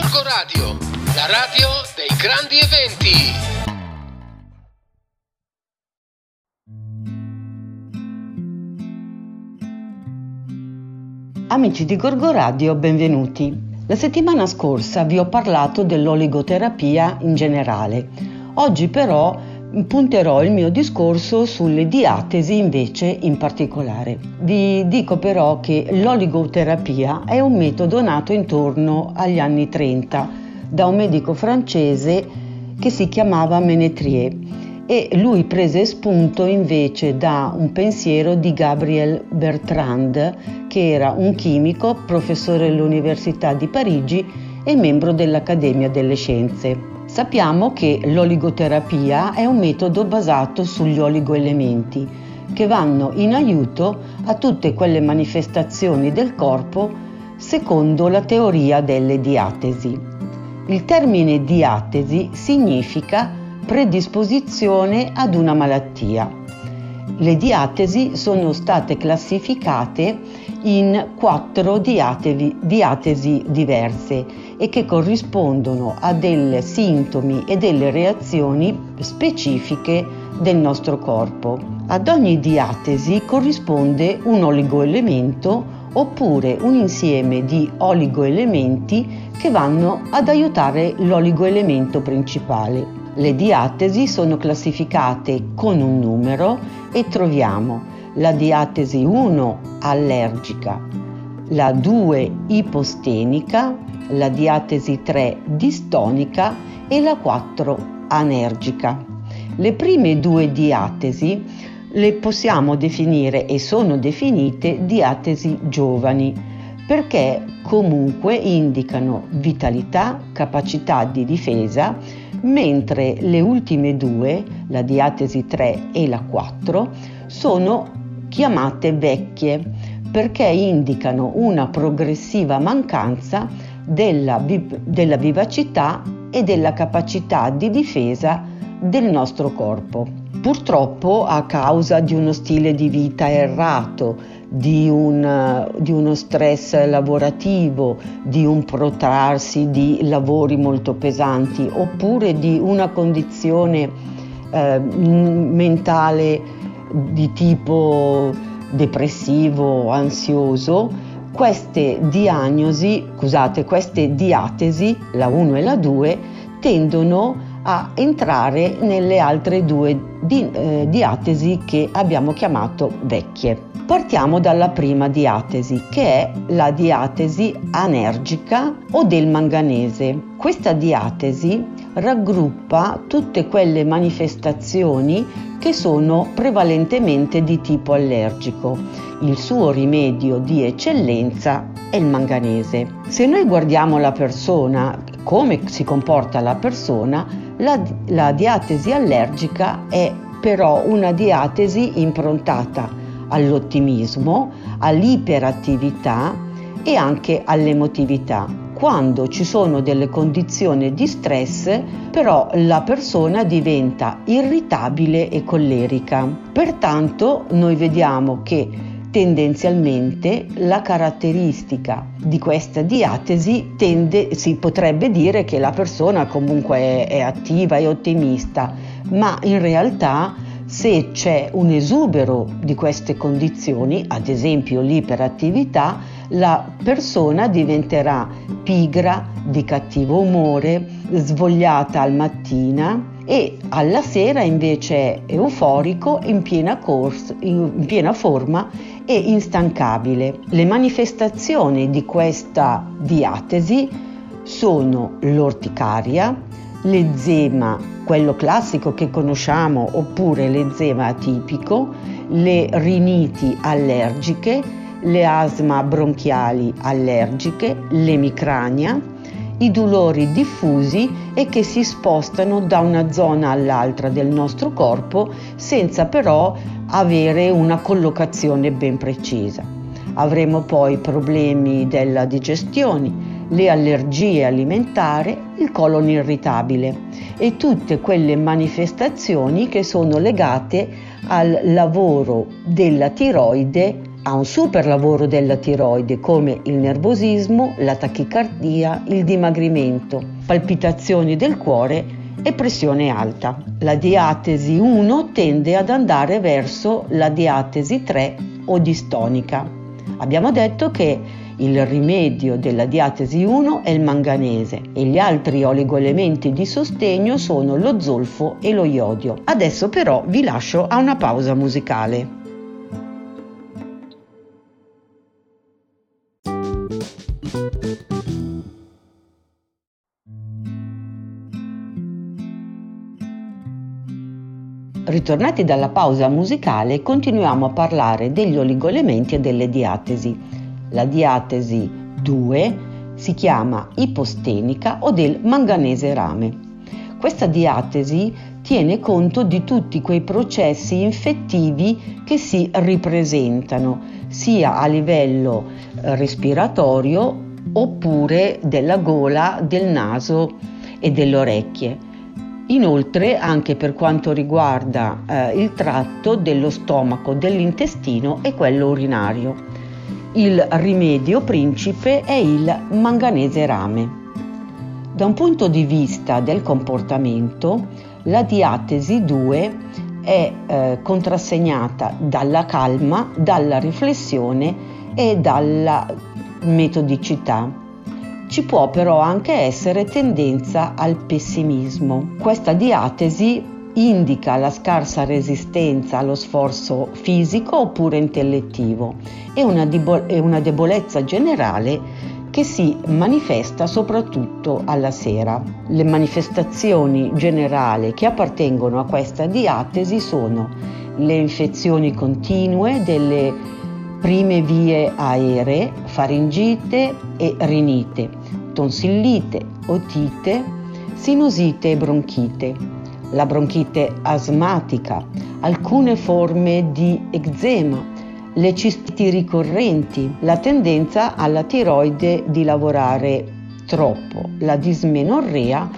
Gorgo Radio, la radio dei grandi eventi. Amici di Gorgo Radio, benvenuti. La settimana scorsa vi ho parlato dell'oligoterapia in generale. Oggi però punterò il mio discorso sulle diatesi invece in particolare. Vi dico però che l'oligoterapia è un metodo nato intorno agli anni 30 da un medico francese che si chiamava Menetrier e lui prese spunto invece da un pensiero di Gabriel Bertrand che era un chimico, professore all'Università di Parigi e membro dell'Accademia delle Scienze. Sappiamo che l'oligoterapia è un metodo basato sugli oligoelementi che vanno in aiuto a tutte quelle manifestazioni del corpo secondo la teoria delle diatesi. Il termine diatesi significa predisposizione ad una malattia. Le diatesi sono state classificate in quattro diatesi, diatesi diverse e che corrispondono a dei sintomi e delle reazioni specifiche del nostro corpo. Ad ogni diatesi corrisponde un oligoelemento oppure un insieme di oligoelementi che vanno ad aiutare l'oligoelemento principale. Le diatesi sono classificate con un numero e troviamo la diatesi 1 allergica, la 2 ipostenica, la diatesi 3 distonica e la 4 anergica. Le prime due diatesi le possiamo definire e sono definite diatesi giovani perché comunque indicano vitalità, capacità di difesa, mentre le ultime due, la diatesi 3 e la 4, sono chiamate vecchie perché indicano una progressiva mancanza della, della vivacità e della capacità di difesa del nostro corpo. Purtroppo a causa di uno stile di vita errato, di, un, di, uno stress lavorativo, di un protrarsi di lavori molto pesanti oppure di una condizione eh, mentale di tipo depressivo, ansioso, queste diagnosi, scusate, queste diatesi, la 1 e la 2, tendono a entrare nelle altre due di, eh, diatesi che abbiamo chiamato vecchie. Partiamo dalla prima diatesi, che è la diatesi anergica o del manganese. Questa diatesi raggruppa tutte quelle manifestazioni che sono prevalentemente di tipo allergico. Il suo rimedio di eccellenza è il manganese. Se noi guardiamo la persona, come si comporta la persona, la, la diatesi allergica è però una diatesi improntata all'ottimismo, all'iperattività e anche all'emotività quando ci sono delle condizioni di stress, però la persona diventa irritabile e collerica. Pertanto noi vediamo che tendenzialmente la caratteristica di questa diatesi tende, si potrebbe dire che la persona comunque è, attiva e ottimista, ma in realtà se c'è un esubero di queste condizioni, ad esempio l'iperattività, la persona diventerà pigra, di cattivo umore, svogliata al mattina e alla sera invece euforico, in piena, corso, in piena forma e instancabile. Le manifestazioni di questa diatesi sono l'orticaria, l'eczema, quello classico che conosciamo, oppure l'eczema atipico, le riniti allergiche, le asma bronchiali allergiche, l'emicrania, i dolori diffusi e che si spostano da una zona all'altra del nostro corpo senza però avere una collocazione ben precisa. Avremo poi problemi della digestione, le allergie alimentari, il colon irritabile e tutte quelle manifestazioni che sono legate al lavoro della tiroide a un super lavoro della tiroide come il nervosismo, la tachicardia, il dimagrimento, palpitazioni del cuore e pressione alta. La diatesi 1 tende ad andare verso la diatesi 3 o distonica. Abbiamo detto che il rimedio della diatesi 1 è il manganese e gli altri oligoelementi di sostegno sono lo zolfo e lo iodio. Adesso però vi lascio a una pausa musicale. Ritornati dalla pausa musicale, continuiamo a parlare degli oligoelementi e delle diatesi. La diatesi 2 si chiama ipostenica o del manganese rame. Questa diatesi tiene conto di tutti quei processi infettivi che si ripresentano sia a livello eh, respiratorio oppure della gola, del naso e delle orecchie. Inoltre anche per quanto riguarda eh, il tratto dello stomaco, dell'intestino e quello urinario. Il rimedio principe è il manganese rame. Da un punto di vista del comportamento, la diatesi 2 è eh, contrassegnata dalla calma, dalla riflessione e dalla metodicità ci può però anche essere tendenza al pessimismo. Questa diatesi indica la scarsa resistenza allo sforzo fisico oppure intellettivo e una, debo- e una debolezza generale che si manifesta soprattutto alla sera. Le manifestazioni generali che appartengono a questa diatesi sono le infezioni continue delle prime vie aeree, faringite e rinite, tonsillite, otite, sinusite e bronchite, la bronchite asmatica, alcune forme di eczema, le cistiti ricorrenti, la tendenza alla tiroide di lavorare troppo, la dismenorrea,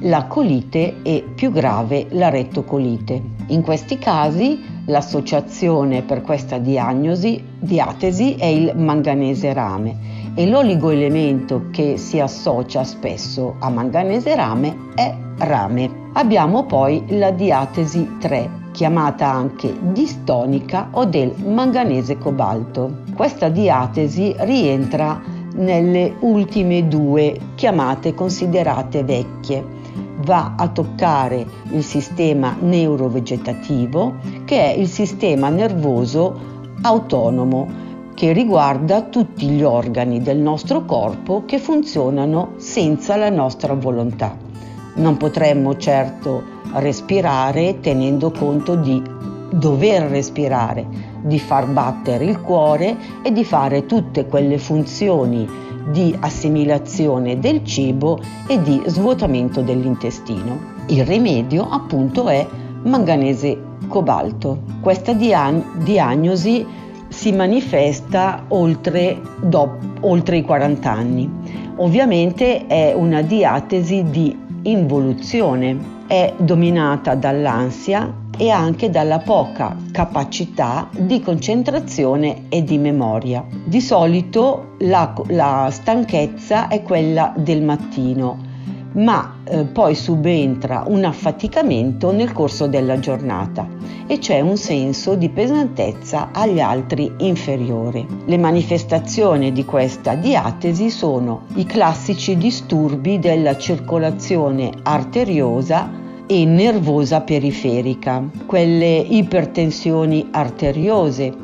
la colite e più grave la rettocolite. In questi casi L'associazione per questa diagnosi, diatesi è il manganese rame e l'oligoelemento che si associa spesso a manganese rame è rame. Abbiamo poi la diatesi 3, chiamata anche distonica o del manganese cobalto. Questa diatesi rientra nelle ultime due chiamate considerate vecchie va a toccare il sistema neurovegetativo che è il sistema nervoso autonomo che riguarda tutti gli organi del nostro corpo che funzionano senza la nostra volontà. Non potremmo certo respirare tenendo conto di dover respirare, di far battere il cuore e di fare tutte quelle funzioni di assimilazione del cibo e di svuotamento dell'intestino. Il rimedio appunto è manganese cobalto. Questa diagnosi si manifesta oltre, do, oltre i 40 anni. Ovviamente è una diatesi di involuzione, è dominata dall'ansia e anche dalla poca capacità di concentrazione e di memoria. Di solito la, la stanchezza è quella del mattino, ma eh, poi subentra un affaticamento nel corso della giornata e c'è un senso di pesantezza agli altri inferiore. Le manifestazioni di questa diatesi sono i classici disturbi della circolazione arteriosa e nervosa periferica, quelle ipertensioni arteriose,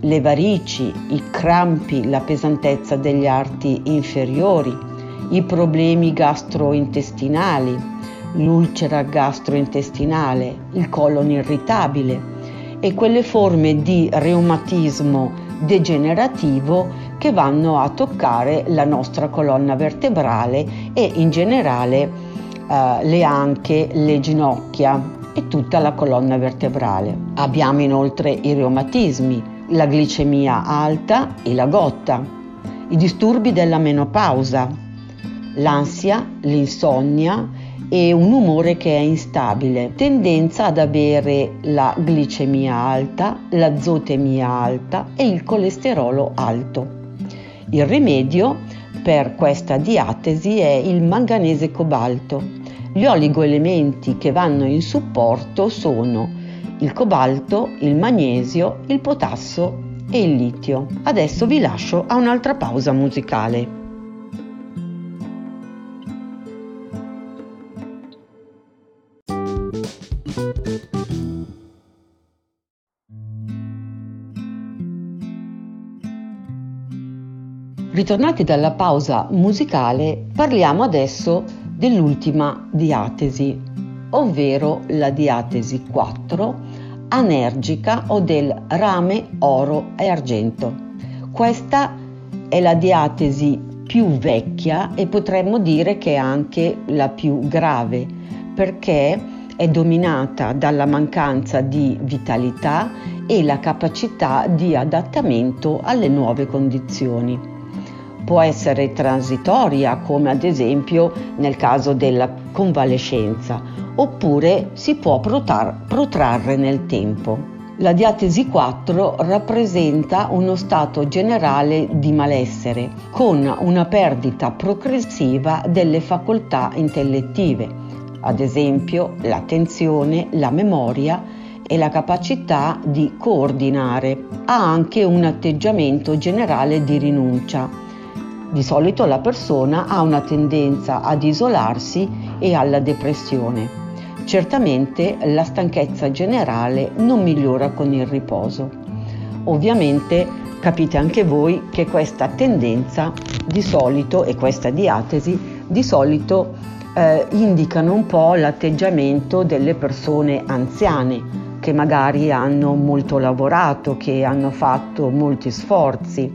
le varici, i crampi, la pesantezza degli arti inferiori, i problemi gastrointestinali, l'ulcera gastrointestinale, il colon irritabile e quelle forme di reumatismo degenerativo che vanno a toccare la nostra colonna vertebrale e in generale eh, le anche, le ginocchia e tutta la colonna vertebrale. Abbiamo inoltre i reumatismi, la glicemia alta e la gotta, i disturbi della menopausa, l'ansia, l'insonnia e un umore che è instabile, tendenza ad avere la glicemia alta, l'azotemia alta e il colesterolo alto. Il rimedio per questa diatesi è il manganese cobalto. Gli oligoelementi che vanno in supporto sono il cobalto, il magnesio, il potassio e il litio. Adesso vi lascio a un'altra pausa musicale. Ritornati dalla pausa musicale, parliamo adesso dell'ultima diatesi, ovvero la diatesi 4, anergica o del rame oro e argento. Questa è la diatesi più vecchia e potremmo dire che è anche la più grave perché è dominata dalla mancanza di vitalità e la capacità di adattamento alle nuove condizioni può essere transitoria, come ad esempio nel caso della convalescenza, oppure si può protrarre nel tempo. La diatesi 4 rappresenta uno stato generale di malessere, con una perdita progressiva delle facoltà intellettive, ad esempio l'attenzione, la memoria e la capacità di coordinare. Ha anche un atteggiamento generale di rinuncia, di solito la persona ha una tendenza ad isolarsi e alla depressione. Certamente la stanchezza generale non migliora con il riposo. Ovviamente capite anche voi che questa tendenza di solito e questa diatesi di solito eh, indicano un po' l'atteggiamento delle persone anziane che magari hanno molto lavorato, che hanno fatto molti sforzi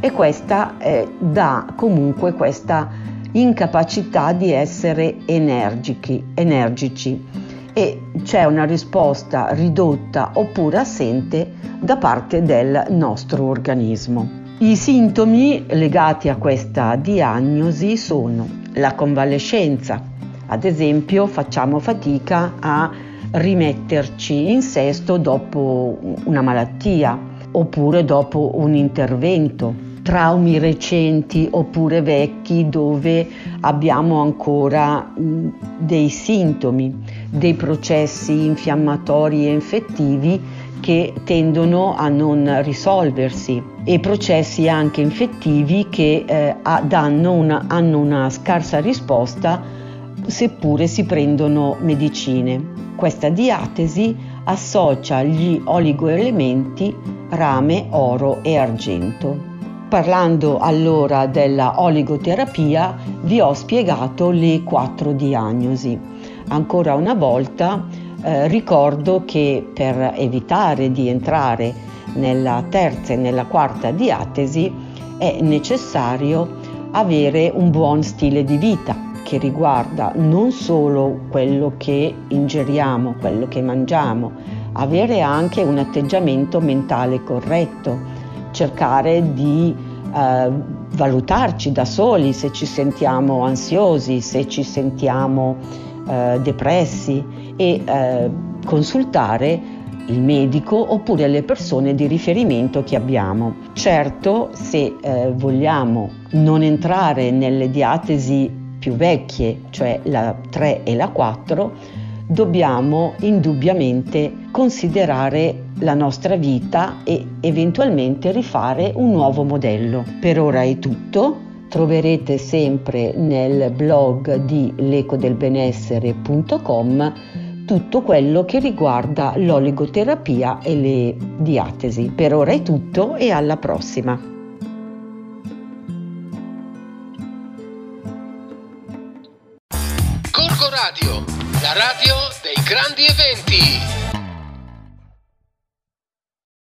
e questa eh, dà comunque questa incapacità di essere energici, energici e c'è una risposta ridotta oppure assente da parte del nostro organismo. I sintomi legati a questa diagnosi sono la convalescenza, ad esempio facciamo fatica a rimetterci in sesto dopo una malattia oppure dopo un intervento. Traumi recenti oppure vecchi dove abbiamo ancora dei sintomi, dei processi infiammatori e infettivi che tendono a non risolversi e processi anche infettivi che eh, una, hanno una scarsa risposta seppure si prendono medicine. Questa diatesi associa gli oligoelementi rame, oro e argento. Parlando allora della oligoterapia vi ho spiegato le quattro diagnosi. Ancora una volta eh, ricordo che per evitare di entrare nella terza e nella quarta diatesi è necessario avere un buon stile di vita che riguarda non solo quello che ingeriamo, quello che mangiamo, avere anche un atteggiamento mentale corretto, cercare di eh, valutarci da soli se ci sentiamo ansiosi, se ci sentiamo eh, depressi e eh, consultare il medico oppure le persone di riferimento che abbiamo. Certo, se eh, vogliamo non entrare nelle diatesi più vecchie, cioè la 3 e la 4, dobbiamo indubbiamente considerare la nostra vita e eventualmente rifare un nuovo modello. Per ora è tutto. Troverete sempre nel blog di lecodelbenessere.com tutto quello che riguarda l'oligoterapia e le diatesi. Per ora è tutto e alla prossima. Corco Radio, la radio dei grandi eventi.